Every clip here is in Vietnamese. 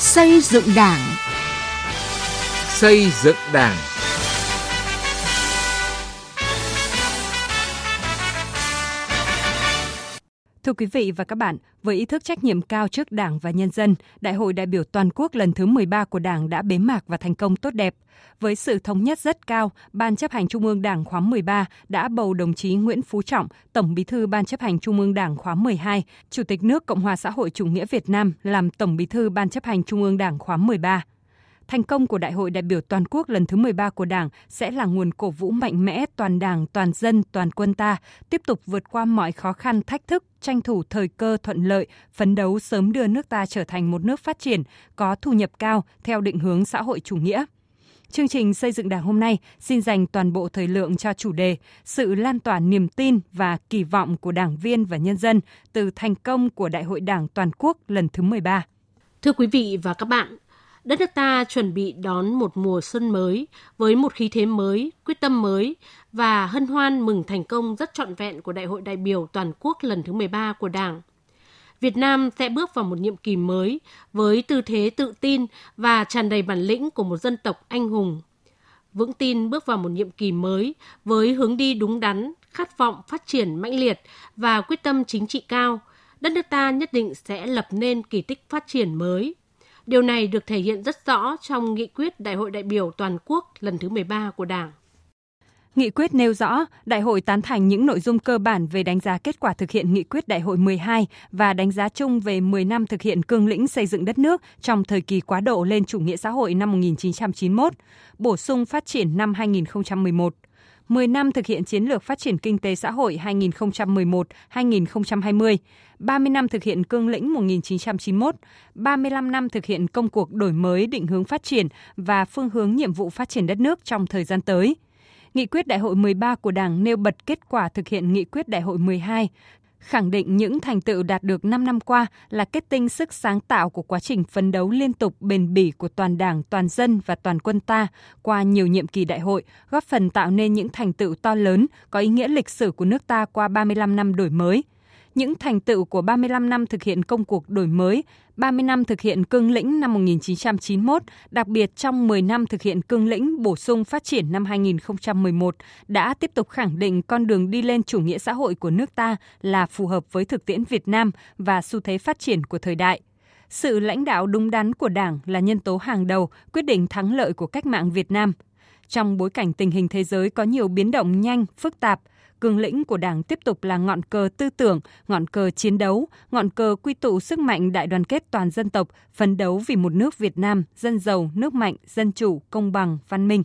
Xây dựng Đảng. Xây dựng Đảng. Thưa quý vị và các bạn, với ý thức trách nhiệm cao trước Đảng và nhân dân, Đại hội đại biểu toàn quốc lần thứ 13 của Đảng đã bế mạc và thành công tốt đẹp. Với sự thống nhất rất cao, Ban chấp hành Trung ương Đảng khóa 13 đã bầu đồng chí Nguyễn Phú Trọng, Tổng Bí thư Ban chấp hành Trung ương Đảng khóa 12, Chủ tịch nước Cộng hòa xã hội chủ nghĩa Việt Nam làm Tổng Bí thư Ban chấp hành Trung ương Đảng khóa 13. Thành công của Đại hội đại biểu toàn quốc lần thứ 13 của Đảng sẽ là nguồn cổ vũ mạnh mẽ toàn Đảng, toàn dân, toàn quân ta tiếp tục vượt qua mọi khó khăn, thách thức, tranh thủ thời cơ thuận lợi, phấn đấu sớm đưa nước ta trở thành một nước phát triển, có thu nhập cao theo định hướng xã hội chủ nghĩa. Chương trình xây dựng Đảng hôm nay xin dành toàn bộ thời lượng cho chủ đề sự lan tỏa niềm tin và kỳ vọng của đảng viên và nhân dân từ thành công của Đại hội Đảng toàn quốc lần thứ 13. Thưa quý vị và các bạn, đất nước ta chuẩn bị đón một mùa xuân mới với một khí thế mới, quyết tâm mới và hân hoan mừng thành công rất trọn vẹn của Đại hội đại biểu toàn quốc lần thứ 13 của Đảng. Việt Nam sẽ bước vào một nhiệm kỳ mới với tư thế tự tin và tràn đầy bản lĩnh của một dân tộc anh hùng. Vững tin bước vào một nhiệm kỳ mới với hướng đi đúng đắn, khát vọng phát triển mãnh liệt và quyết tâm chính trị cao, đất nước ta nhất định sẽ lập nên kỳ tích phát triển mới. Điều này được thể hiện rất rõ trong nghị quyết Đại hội đại biểu toàn quốc lần thứ 13 của Đảng. Nghị quyết nêu rõ, đại hội tán thành những nội dung cơ bản về đánh giá kết quả thực hiện nghị quyết đại hội 12 và đánh giá chung về 10 năm thực hiện cương lĩnh xây dựng đất nước trong thời kỳ quá độ lên chủ nghĩa xã hội năm 1991, bổ sung phát triển năm 2011. 10 năm thực hiện chiến lược phát triển kinh tế xã hội 2011-2020, 30 năm thực hiện cương lĩnh 1991, 35 năm thực hiện công cuộc đổi mới định hướng phát triển và phương hướng nhiệm vụ phát triển đất nước trong thời gian tới. Nghị quyết Đại hội 13 của Đảng nêu bật kết quả thực hiện Nghị quyết Đại hội 12, khẳng định những thành tựu đạt được 5 năm qua là kết tinh sức sáng tạo của quá trình phấn đấu liên tục bền bỉ của toàn Đảng, toàn dân và toàn quân ta qua nhiều nhiệm kỳ đại hội, góp phần tạo nên những thành tựu to lớn có ý nghĩa lịch sử của nước ta qua 35 năm đổi mới – những thành tựu của 35 năm thực hiện công cuộc đổi mới, 30 năm thực hiện cương lĩnh năm 1991, đặc biệt trong 10 năm thực hiện cương lĩnh bổ sung phát triển năm 2011 đã tiếp tục khẳng định con đường đi lên chủ nghĩa xã hội của nước ta là phù hợp với thực tiễn Việt Nam và xu thế phát triển của thời đại. Sự lãnh đạo đúng đắn của Đảng là nhân tố hàng đầu quyết định thắng lợi của cách mạng Việt Nam. Trong bối cảnh tình hình thế giới có nhiều biến động nhanh, phức tạp, cương lĩnh của Đảng tiếp tục là ngọn cờ tư tưởng, ngọn cờ chiến đấu, ngọn cờ quy tụ sức mạnh đại đoàn kết toàn dân tộc, phấn đấu vì một nước Việt Nam dân giàu, nước mạnh, dân chủ, công bằng, văn minh.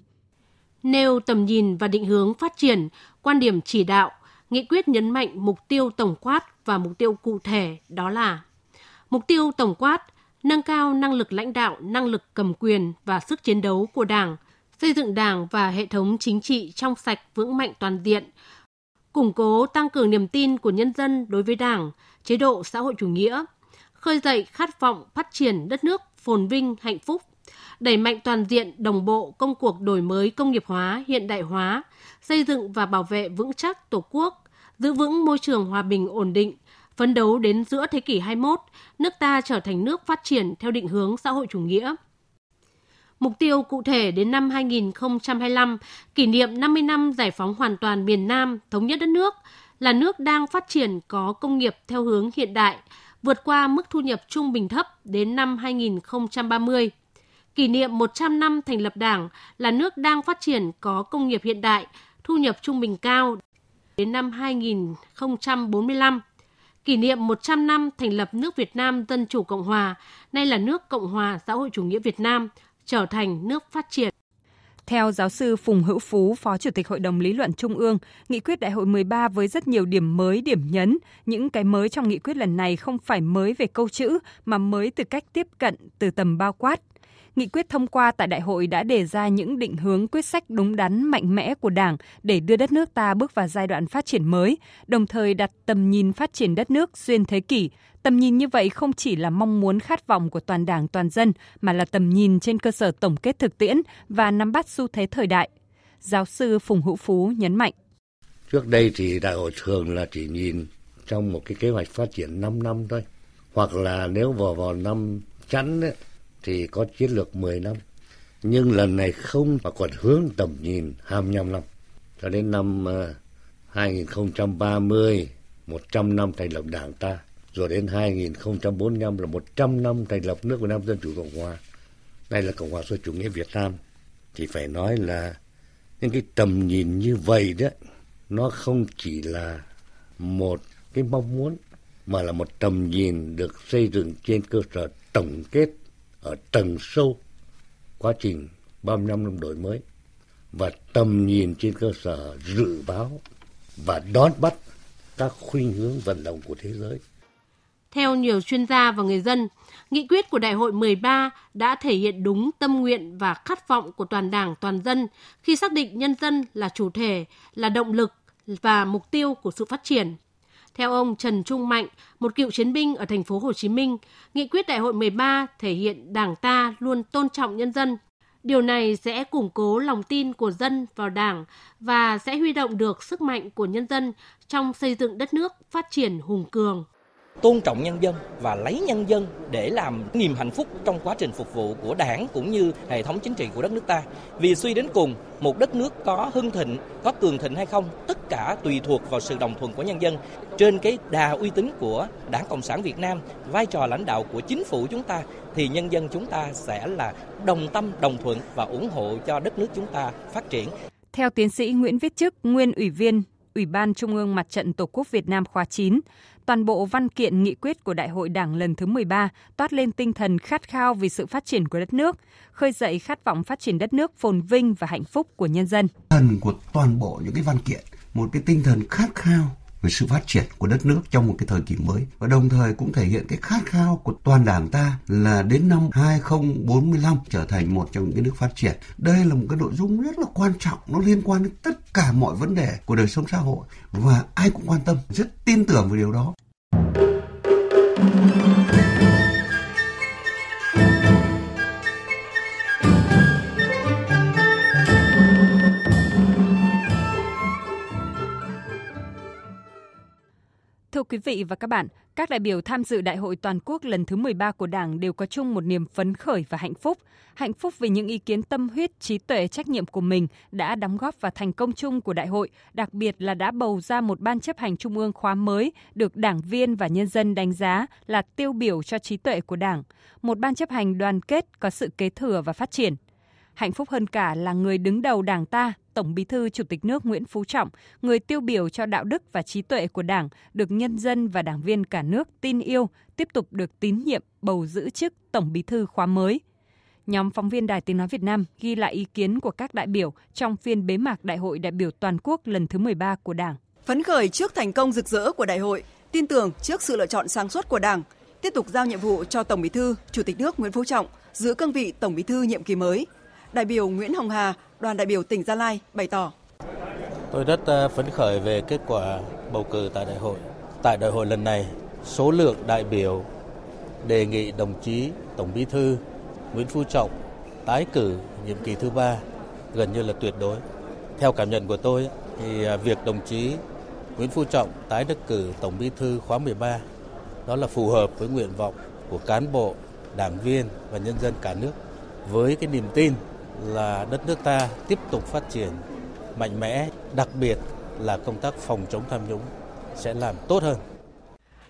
Nêu tầm nhìn và định hướng phát triển, quan điểm chỉ đạo, nghị quyết nhấn mạnh mục tiêu tổng quát và mục tiêu cụ thể đó là Mục tiêu tổng quát nâng cao năng lực lãnh đạo, năng lực cầm quyền và sức chiến đấu của Đảng, xây dựng Đảng và hệ thống chính trị trong sạch vững mạnh toàn diện, củng cố tăng cường niềm tin của nhân dân đối với Đảng, chế độ xã hội chủ nghĩa, khơi dậy khát vọng phát triển đất nước phồn vinh hạnh phúc, đẩy mạnh toàn diện đồng bộ công cuộc đổi mới công nghiệp hóa, hiện đại hóa, xây dựng và bảo vệ vững chắc Tổ quốc, giữ vững môi trường hòa bình ổn định, phấn đấu đến giữa thế kỷ 21, nước ta trở thành nước phát triển theo định hướng xã hội chủ nghĩa. Mục tiêu cụ thể đến năm 2025, kỷ niệm 50 năm giải phóng hoàn toàn miền Nam, thống nhất đất nước, là nước đang phát triển có công nghiệp theo hướng hiện đại, vượt qua mức thu nhập trung bình thấp đến năm 2030. Kỷ niệm 100 năm thành lập Đảng là nước đang phát triển có công nghiệp hiện đại, thu nhập trung bình cao đến năm 2045. Kỷ niệm 100 năm thành lập nước Việt Nam Dân Chủ Cộng Hòa, nay là nước Cộng Hòa Xã hội Chủ nghĩa Việt Nam, trở thành nước phát triển. Theo giáo sư Phùng Hữu Phú, Phó Chủ tịch Hội đồng Lý luận Trung ương, nghị quyết đại hội 13 với rất nhiều điểm mới, điểm nhấn. Những cái mới trong nghị quyết lần này không phải mới về câu chữ, mà mới từ cách tiếp cận, từ tầm bao quát. Nghị quyết thông qua tại đại hội đã đề ra những định hướng quyết sách đúng đắn mạnh mẽ của Đảng để đưa đất nước ta bước vào giai đoạn phát triển mới, đồng thời đặt tầm nhìn phát triển đất nước xuyên thế kỷ, Tầm nhìn như vậy không chỉ là mong muốn khát vọng của toàn đảng toàn dân mà là tầm nhìn trên cơ sở tổng kết thực tiễn và nắm bắt xu thế thời đại. Giáo sư Phùng Hữu Phú nhấn mạnh. Trước đây thì đại hội thường là chỉ nhìn trong một cái kế hoạch phát triển 5 năm thôi. Hoặc là nếu vào vào năm chắn ấy, thì có chiến lược 10 năm. Nhưng lần này không mà còn hướng tầm nhìn 25 năm. Cho đến năm ờ, 2030, 100 năm thành lập Đảng ta. Rồi đến 2045 là 100 năm thành lập nước Việt Nam Dân Chủ Cộng Hòa. Đây là Cộng hòa xã chủ nghĩa Việt Nam. Thì phải nói là những cái tầm nhìn như vậy đó, nó không chỉ là một cái mong muốn mà là một tầm nhìn được xây dựng trên cơ sở tổng kết ở tầng sâu quá trình 35 năm đổi mới và tầm nhìn trên cơ sở dự báo và đón bắt các khuynh hướng vận động của thế giới. Theo nhiều chuyên gia và người dân, nghị quyết của Đại hội 13 đã thể hiện đúng tâm nguyện và khát vọng của toàn Đảng, toàn dân khi xác định nhân dân là chủ thể, là động lực và mục tiêu của sự phát triển. Theo ông Trần Trung Mạnh, một cựu chiến binh ở thành phố Hồ Chí Minh, nghị quyết đại hội 13 thể hiện Đảng ta luôn tôn trọng nhân dân. Điều này sẽ củng cố lòng tin của dân vào Đảng và sẽ huy động được sức mạnh của nhân dân trong xây dựng đất nước phát triển hùng cường tôn trọng nhân dân và lấy nhân dân để làm niềm hạnh phúc trong quá trình phục vụ của đảng cũng như hệ thống chính trị của đất nước ta. Vì suy đến cùng, một đất nước có hưng thịnh, có cường thịnh hay không, tất cả tùy thuộc vào sự đồng thuận của nhân dân. Trên cái đà uy tín của Đảng Cộng sản Việt Nam, vai trò lãnh đạo của chính phủ chúng ta thì nhân dân chúng ta sẽ là đồng tâm, đồng thuận và ủng hộ cho đất nước chúng ta phát triển. Theo tiến sĩ Nguyễn Viết Chức, nguyên ủy viên Ủy ban Trung ương Mặt trận Tổ quốc Việt Nam khóa 9, toàn bộ văn kiện nghị quyết của Đại hội Đảng lần thứ 13 toát lên tinh thần khát khao vì sự phát triển của đất nước, khơi dậy khát vọng phát triển đất nước phồn vinh và hạnh phúc của nhân dân. Thần của toàn bộ những cái văn kiện, một cái tinh thần khát khao về sự phát triển của đất nước trong một cái thời kỳ mới và đồng thời cũng thể hiện cái khát khao của toàn đảng ta là đến năm 2045 trở thành một trong những cái nước phát triển. Đây là một cái nội dung rất là quan trọng, nó liên quan đến tất cả mọi vấn đề của đời sống xã hội và ai cũng quan tâm, rất tin tưởng về điều đó. Thưa quý vị và các bạn, các đại biểu tham dự Đại hội Toàn quốc lần thứ 13 của Đảng đều có chung một niềm phấn khởi và hạnh phúc. Hạnh phúc vì những ý kiến tâm huyết, trí tuệ, trách nhiệm của mình đã đóng góp vào thành công chung của đại hội, đặc biệt là đã bầu ra một ban chấp hành trung ương khóa mới được đảng viên và nhân dân đánh giá là tiêu biểu cho trí tuệ của Đảng, một ban chấp hành đoàn kết có sự kế thừa và phát triển. Hạnh phúc hơn cả là người đứng đầu Đảng ta, Tổng Bí thư Chủ tịch nước Nguyễn Phú Trọng, người tiêu biểu cho đạo đức và trí tuệ của Đảng, được nhân dân và đảng viên cả nước tin yêu, tiếp tục được tín nhiệm bầu giữ chức Tổng Bí thư khóa mới. Nhóm phóng viên Đài Tiếng Nói Việt Nam ghi lại ý kiến của các đại biểu trong phiên bế mạc Đại hội đại biểu toàn quốc lần thứ 13 của Đảng. Phấn khởi trước thành công rực rỡ của đại hội, tin tưởng trước sự lựa chọn sáng suốt của Đảng, tiếp tục giao nhiệm vụ cho Tổng Bí thư, Chủ tịch nước Nguyễn Phú Trọng giữ cương vị Tổng Bí thư nhiệm kỳ mới – Đại biểu Nguyễn Hồng Hà, đoàn đại biểu tỉnh Gia Lai bày tỏ. Tôi rất ờ, phấn khởi về kết quả bầu cử tại đại hội. Tại đại hội lần này, số lượng đại biểu đề nghị đồng chí Tổng Bí thư Nguyễn Phú Trọng tái cử nhiệm kỳ thứ ba gần như là tuyệt đối. Theo cảm nhận của tôi thì à, việc đồng chí Nguyễn Phú Trọng tái đắc cử Tổng Bí thư khóa 13 đó là phù hợp với nguyện vọng của cán bộ, đảng viên và nhân dân cả nước với cái niềm tin là đất nước ta tiếp tục phát triển mạnh mẽ, đặc biệt là công tác phòng chống tham nhũng sẽ làm tốt hơn.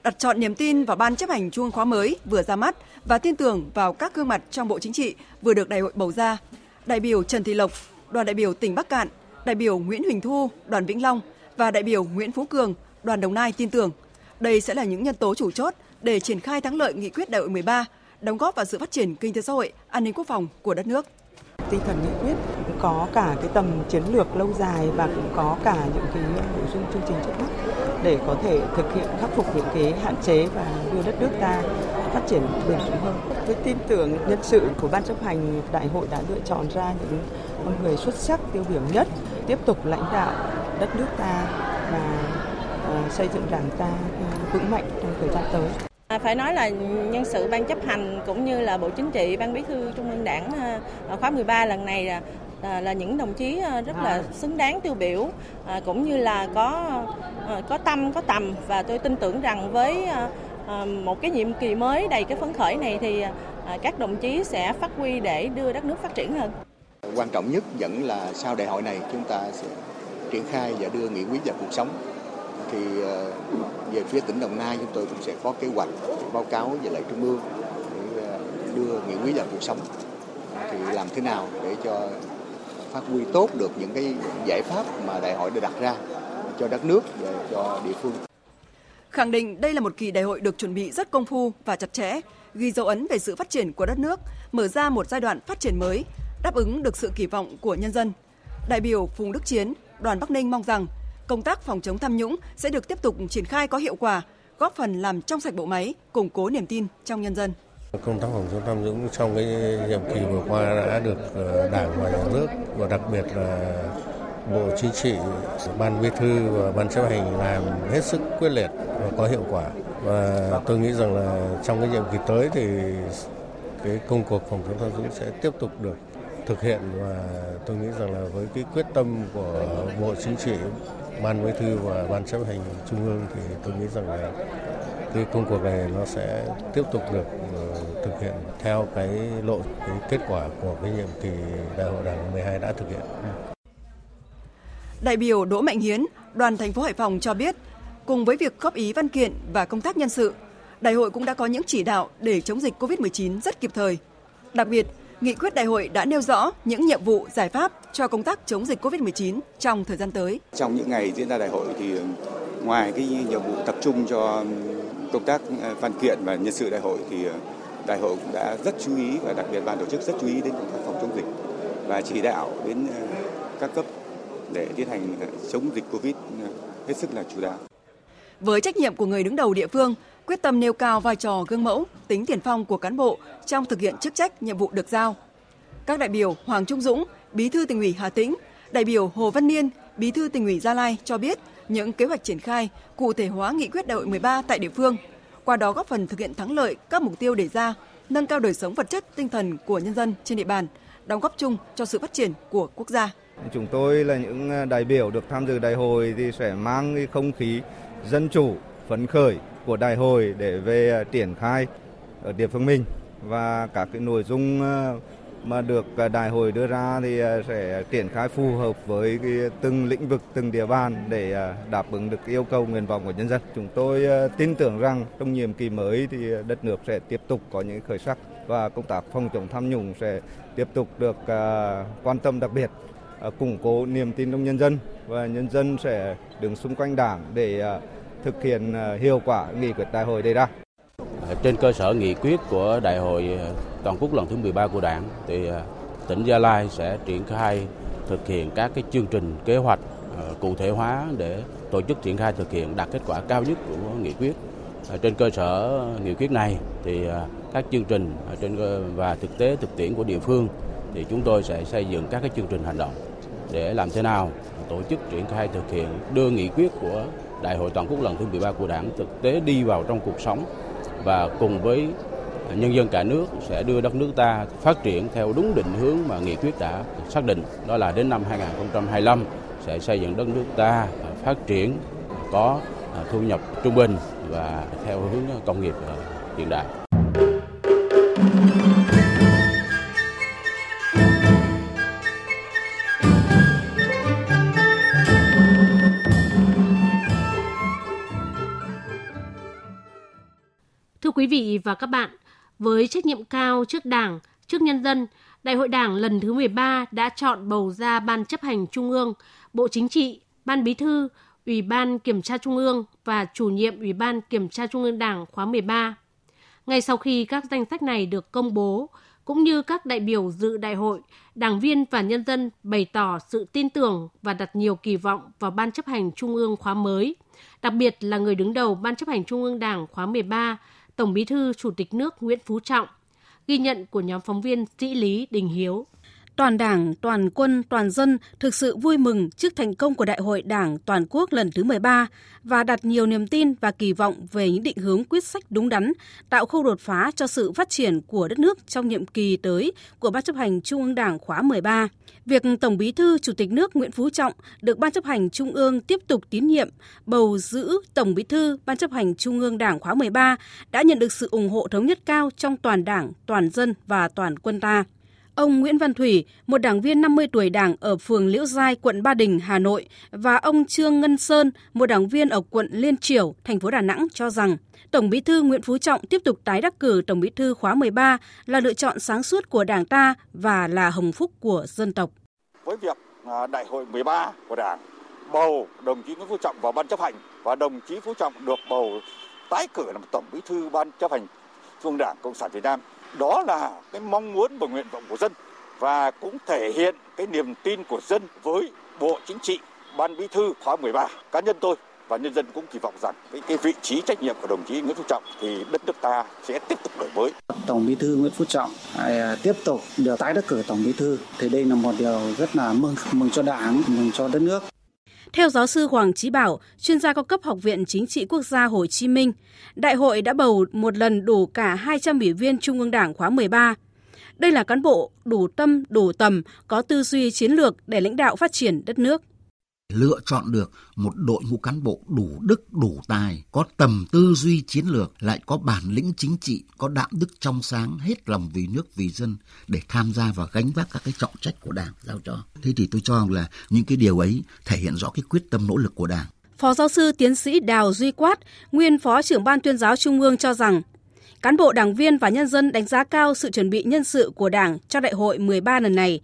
Đặt chọn niềm tin vào ban chấp hành trung khóa mới vừa ra mắt và tin tưởng vào các gương mặt trong Bộ Chính trị vừa được đại hội bầu ra. Đại biểu Trần Thị Lộc, đoàn đại biểu tỉnh Bắc Cạn, đại biểu Nguyễn Huỳnh Thu, đoàn Vĩnh Long và đại biểu Nguyễn Phú Cường, đoàn Đồng Nai tin tưởng đây sẽ là những nhân tố chủ chốt để triển khai thắng lợi nghị quyết đại hội 13, đóng góp vào sự phát triển kinh tế xã hội, an ninh quốc phòng của đất nước tinh thần nghị quyết, cũng có cả cái tầm chiến lược lâu dài và cũng có cả những cái nội dung chương trình trước mắt để có thể thực hiện khắc phục những cái hạn chế và đưa đất nước ta phát triển bền vững hơn. Tôi tin tưởng nhân sự của ban chấp hành đại hội đã lựa chọn ra những con người xuất sắc, tiêu biểu nhất, tiếp tục lãnh đạo đất nước ta và ờ, xây dựng đảng ta vững mạnh trong thời gian tới. À, phải nói là nhân sự ban chấp hành cũng như là Bộ Chính trị, Ban Bí thư Trung ương Đảng à, khóa 13 lần này là à, là những đồng chí rất là xứng đáng tiêu biểu cũng như là có có tâm có tầm và tôi tin tưởng rằng với một cái nhiệm kỳ mới đầy cái phấn khởi này thì các đồng chí sẽ phát huy để đưa đất nước phát triển hơn. Quan trọng nhất vẫn là sau đại hội này chúng ta sẽ triển khai và đưa nghị quyết vào cuộc sống. Thì ờ, về phía tỉnh Đồng Nai chúng tôi cũng sẽ có kế hoạch báo cáo về lại Trung ương để ờ, đưa nghị quyết vào cuộc sống. Thì làm thế nào để cho phát huy tốt được những cái giải pháp mà đại hội đã đặt ra cho đất nước và cho địa phương. Khẳng định đây là một kỳ đại hội được chuẩn bị rất công phu và chặt chẽ, ghi dấu ấn về sự phát triển của đất nước, mở ra một giai đoạn phát triển mới, đáp ứng được sự kỳ vọng của nhân dân. Đại biểu Phùng Đức Chiến, đoàn Bắc Ninh mong rằng công tác phòng chống tham nhũng sẽ được tiếp tục triển khai có hiệu quả, góp phần làm trong sạch bộ máy, củng cố niềm tin trong nhân dân. Công tác phòng chống tham nhũng trong cái nhiệm kỳ vừa qua đã được ờ, Đảng và Nhà nước và đặc biệt là Bộ Chính trị, Ban Bí thư và Ban chấp hành làm hết sức quyết liệt và có hiệu quả. Và tôi nghĩ rằng là trong cái nhiệm kỳ tới thì cái công cuộc phòng chống tham nhũng sẽ tiếp tục được thực hiện và tôi nghĩ rằng là với cái quyết tâm của Bộ Chính trị, Ban Bí thư và Ban chấp hành Trung ương thì tôi nghĩ rằng là cái công cuộc này nó sẽ tiếp tục được ờ, thực hiện theo cái lộ cái kết quả của cái nhiệm kỳ đại hội đảng 12 đã thực hiện. Đại biểu Đỗ Mạnh Hiến, đoàn thành phố Hải Phòng cho biết, cùng với việc góp ý văn kiện và công tác nhân sự, đại hội cũng đã có những chỉ đạo để chống dịch COVID-19 rất kịp thời. Đặc biệt, nghị quyết đại hội đã nêu rõ những nhiệm vụ, giải pháp cho công tác chống dịch COVID-19 trong thời gian tới. Trong những ngày diễn ra đại hội thì ngoài cái nhiệm vụ tập trung cho công tác văn kiện và nhân sự đại hội thì đại hội cũng đã rất chú ý và đặc biệt ban tổ chức rất chú ý đến công tác phòng chống dịch và chỉ đạo đến các cấp để tiến hành chống dịch Covid hết sức là chủ đạo. Với trách nhiệm của người đứng đầu địa phương, quyết tâm nêu cao vai trò gương mẫu, tính tiền phong của cán bộ trong thực hiện chức trách nhiệm vụ được giao. Các đại biểu Hoàng Trung Dũng, Bí thư tỉnh ủy Hà Tĩnh, đại biểu Hồ Văn Niên, Bí thư tỉnh ủy Gia Lai cho biết những kế hoạch triển khai, cụ thể hóa nghị quyết đại hội 13 tại địa phương, qua đó góp phần thực hiện thắng lợi các mục tiêu đề ra, nâng cao đời sống vật chất, tinh thần của nhân dân trên địa bàn, đóng góp chung cho sự phát triển của quốc gia. Chúng tôi là những à, đại biểu được tham dự đại hội thì sẽ mang không khí dân chủ, phấn khởi của đại hội để về à, triển khai ở địa phương mình và các cái nội dung à, mà được à, đại hội đưa ra thì sẽ triển khai phù hợp với cái từng lĩnh vực, từng địa bàn để đáp ứng được yêu cầu nguyện vọng của nhân dân. Chúng tôi tin tưởng rằng trong nhiệm kỳ mới thì đất nước sẽ tiếp tục có những khởi sắc và công tác phòng chống tham nhũng sẽ tiếp tục được quan tâm đặc biệt củng cố niềm tin trong nhân dân và nhân dân sẽ đứng xung quanh đảng để thực hiện ờ, hiệu quả nghị quyết đại hội đề ra. Ờ, trên cơ sở nghị quyết của đại hội ờ, toàn quốc lần thứ 13 của đảng thì tỉnh Gia Lai sẽ triển khai thực hiện các cái chương trình kế hoạch cụ thể hóa để tổ chức triển khai thực hiện đạt kết quả cao nhất của nghị quyết. Trên cơ sở nghị quyết này thì các chương trình trên và thực tế thực tiễn của địa phương thì chúng tôi sẽ xây dựng các cái chương trình hành động để làm thế nào tổ chức triển khai thực hiện đưa nghị quyết của Đại hội toàn quốc lần thứ 13 của Đảng thực tế đi vào trong cuộc sống và cùng với nhân dân cả nước sẽ đưa đất nước ta phát triển theo đúng định hướng mà nghị quyết đã xác định đó là đến năm 2025 sẽ xây dựng đất nước ta phát triển, có thu nhập trung bình và theo hướng công nghiệp hiện đại. Quý vị và các bạn, với trách nhiệm cao trước Đảng, trước nhân dân, Đại hội Đảng lần thứ 13 đã chọn bầu ra Ban chấp hành Trung ương, Bộ Chính trị, Ban Bí thư, Ủy ban Kiểm tra Trung ương và chủ nhiệm Ủy ban Kiểm tra Trung ương Đảng khóa 13. Ngay sau khi các danh sách này được công bố, cũng như các đại biểu dự đại hội, đảng viên và nhân dân bày tỏ sự tin tưởng và đặt nhiều kỳ vọng vào Ban chấp hành Trung ương khóa mới, đặc biệt là người đứng đầu Ban chấp hành Trung ương Đảng khóa 13, Tổng Bí thư, Chủ tịch nước Nguyễn Phú Trọng. Ghi nhận của nhóm phóng viên Sĩ Lý, Đình Hiếu toàn Đảng, toàn quân, toàn dân thực sự vui mừng trước thành công của Đại hội Đảng toàn quốc lần thứ 13 và đặt nhiều niềm tin và kỳ vọng về những định hướng quyết sách đúng đắn, tạo khâu đột phá cho sự phát triển của đất nước trong nhiệm kỳ tới của Ban chấp hành Trung ương Đảng khóa 13. Việc Tổng Bí thư Chủ tịch nước Nguyễn Phú Trọng được Ban chấp hành Trung ương tiếp tục tín nhiệm bầu giữ Tổng Bí thư Ban chấp hành Trung ương Đảng khóa 13 đã nhận được sự ủng hộ thống nhất cao trong toàn Đảng, toàn dân và toàn quân ta. Ông Nguyễn Văn Thủy, một đảng viên 50 tuổi đảng ở phường Liễu Giai, quận Ba Đình, Hà Nội và ông Trương Ngân Sơn, một đảng viên ở quận Liên Triểu, thành phố Đà Nẵng cho rằng Tổng Bí thư Nguyễn Phú Trọng tiếp tục tái đắc cử Tổng Bí thư khóa 13 là lựa chọn sáng suốt của Đảng ta và là hồng phúc của dân tộc. Với việc à, Đại hội 13 của Đảng bầu đồng chí Nguyễn Phú Trọng vào ban chấp hành và đồng chí Phú Trọng được bầu tái cử làm Tổng Bí thư ban chấp hành Trung Đảng Cộng sản Việt Nam đó là cái mong muốn và nguyện vọng của dân và cũng thể hiện cái niềm tin của dân với Bộ Chính trị, Ban Bí thư khóa 13. Cá nhân tôi và nhân dân cũng kỳ vọng rằng cái, cái vị trí trách nhiệm của đồng chí Nguyễn Phú Trọng thì đất nước ta sẽ tiếp tục đổi mới. Tổng Bí thư Nguyễn Phú Trọng à, tiếp tục được tái đắc cử Tổng Bí thư thì đây là một điều rất là mừng mừng cho Đảng, mừng cho đất nước. Theo giáo sư Hoàng Chí Bảo, chuyên gia cao cấp Học viện Chính trị Quốc gia Hồ Chí Minh, đại hội đã bầu một lần đủ cả 200 ủy viên Trung ương Đảng khóa 13. Đây là cán bộ đủ tâm, đủ tầm, có tư duy chiến lược để lãnh đạo phát triển đất nước lựa chọn được một đội ngũ cán bộ đủ đức đủ tài có tầm tư duy chiến lược lại có bản lĩnh chính trị có đạo đức trong sáng hết lòng vì nước vì dân để tham gia và gánh vác các cái trọng trách của đảng giao cho. Thế thì tôi cho rằng là những cái điều ấy thể hiện rõ cái quyết tâm nỗ lực của đảng. Phó giáo sư tiến sĩ Đào Duy Quát, nguyên phó trưởng ban tuyên giáo Trung ương cho rằng cán bộ đảng viên và nhân dân đánh giá cao sự chuẩn bị nhân sự của Đảng cho đại hội 13 lần này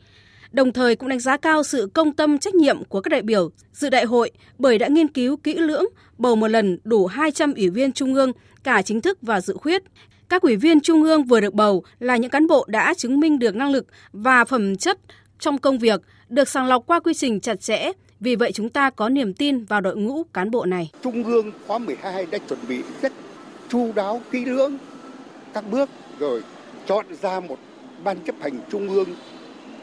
đồng thời cũng đánh giá cao sự công tâm trách nhiệm của các đại biểu dự đại hội bởi đã nghiên cứu kỹ lưỡng bầu một lần đủ 200 ủy viên trung ương, cả chính thức và dự khuyết. Các ủy viên trung ương vừa được bầu là những cán bộ đã chứng minh được năng lực và phẩm chất trong công việc, được sàng lọc qua quy trình chặt chẽ, vì vậy chúng ta có niềm tin vào đội ngũ cán bộ này. Trung ương khóa 12 đã chuẩn bị rất chu đáo kỹ lưỡng các bước rồi chọn ra một ban chấp hành trung ương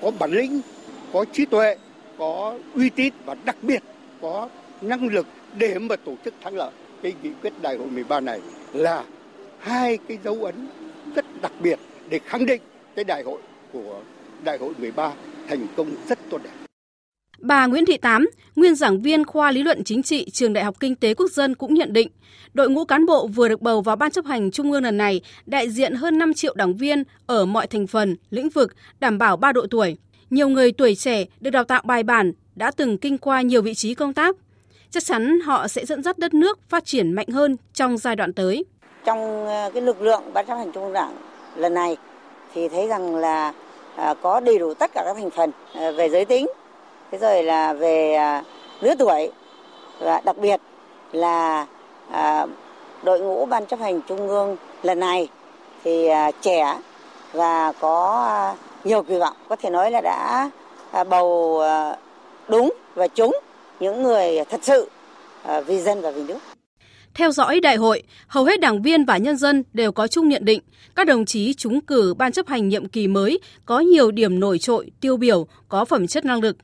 có bản lĩnh, có trí tuệ, có uy tín và đặc biệt có năng lực để mà tổ chức thắng lợi cái nghị quyết đại hội 13 này là hai cái dấu ấn rất đặc biệt để khẳng định cái đại hội của đại hội 13 thành công rất tốt đẹp. Bà Nguyễn Thị Tám, nguyên giảng viên khoa lý luận chính trị trường Đại học Kinh tế Quốc dân cũng nhận định, đội ngũ cán bộ vừa được bầu vào Ban chấp hành Trung ương lần này đại diện hơn 5 triệu đảng viên ở mọi thành phần, lĩnh vực, đảm bảo ba độ tuổi. Nhiều người tuổi trẻ được đào tạo bài bản, đã từng kinh qua nhiều vị trí công tác. Chắc chắn họ sẽ dẫn dắt đất nước phát triển mạnh hơn trong giai đoạn tới. Trong ờ, cái lực lượng Ban chấp hành Trung ương Đảng lần này thì thấy rằng là ờ, có đầy đủ tất cả các thành phần ờ, về giới tính, thế rồi là về à, lứa tuổi. Và đặc biệt là à, đội ngũ ban chấp hành trung ương lần này thì à, trẻ và có nhiều kỳ vọng. Có thể nói là đã bầu đúng và trúng những người thật sự vì dân và vì nước. Theo dõi đại hội, hầu hết đảng viên và nhân dân đều có chung nhận định các đồng chí trúng cử ban chấp hành nhiệm kỳ mới có nhiều điểm nổi trội, tiêu biểu, có phẩm chất năng lực,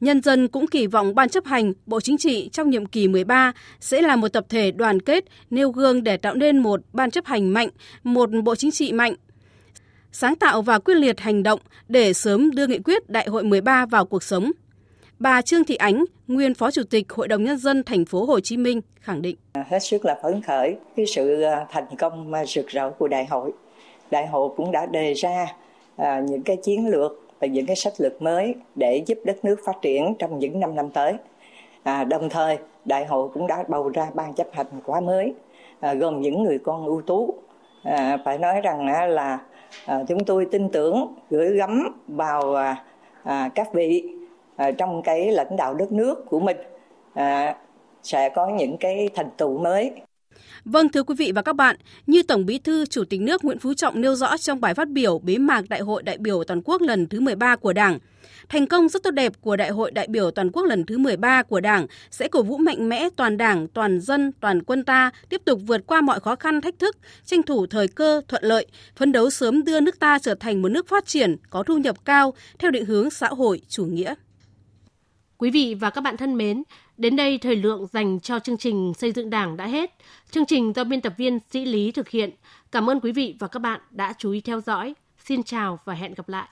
Nhân dân cũng kỳ vọng Ban chấp hành, Bộ Chính trị trong nhiệm kỳ 13 sẽ là một tập thể đoàn kết, nêu gương để tạo nên một Ban chấp hành mạnh, một Bộ Chính trị mạnh, sáng tạo và quyết liệt hành động để sớm đưa nghị quyết Đại hội 13 vào cuộc sống. Bà Trương Thị Ánh, nguyên Phó Chủ tịch Hội đồng nhân dân thành phố Hồ Chí Minh khẳng định: hết sức là phấn khởi cái sự à, thành công rực rỡ của đại hội. Đại hội cũng đã đề ra à, những cái chiến lược và những cái sách lược mới để giúp đất nước phát triển trong những năm năm tới. À, đồng thời, đại hội cũng đã bầu ra ban chấp hành khóa mới à, gồm những người con ưu tú. À, phải nói rằng à, là à, chúng tôi tin tưởng gửi gắm vào à, à, các vị à, trong cái lãnh đạo đất nước của mình à, sẽ có những cái thành tựu mới Vâng thưa quý vị và các bạn, như Tổng Bí thư Chủ tịch nước Nguyễn Phú Trọng nêu rõ trong bài phát biểu bế mạc Đại hội đại biểu toàn quốc lần thứ 13 của Đảng, thành công rất tốt đẹp của Đại hội đại biểu toàn quốc lần thứ 13 của Đảng sẽ cổ vũ mạnh mẽ toàn Đảng, toàn dân, toàn quân ta tiếp tục vượt qua mọi khó khăn thách thức, tranh thủ thời cơ thuận lợi, phấn đấu sớm đưa nước ta trở thành một nước phát triển, có thu nhập cao theo định hướng xã hội chủ nghĩa. Quý vị và các bạn thân mến, đến đây thời lượng dành cho chương trình xây dựng Đảng đã hết. Chương trình do biên tập viên Sĩ Lý thực hiện. Cảm ơn quý vị và các bạn đã chú ý theo dõi. Xin chào và hẹn gặp lại.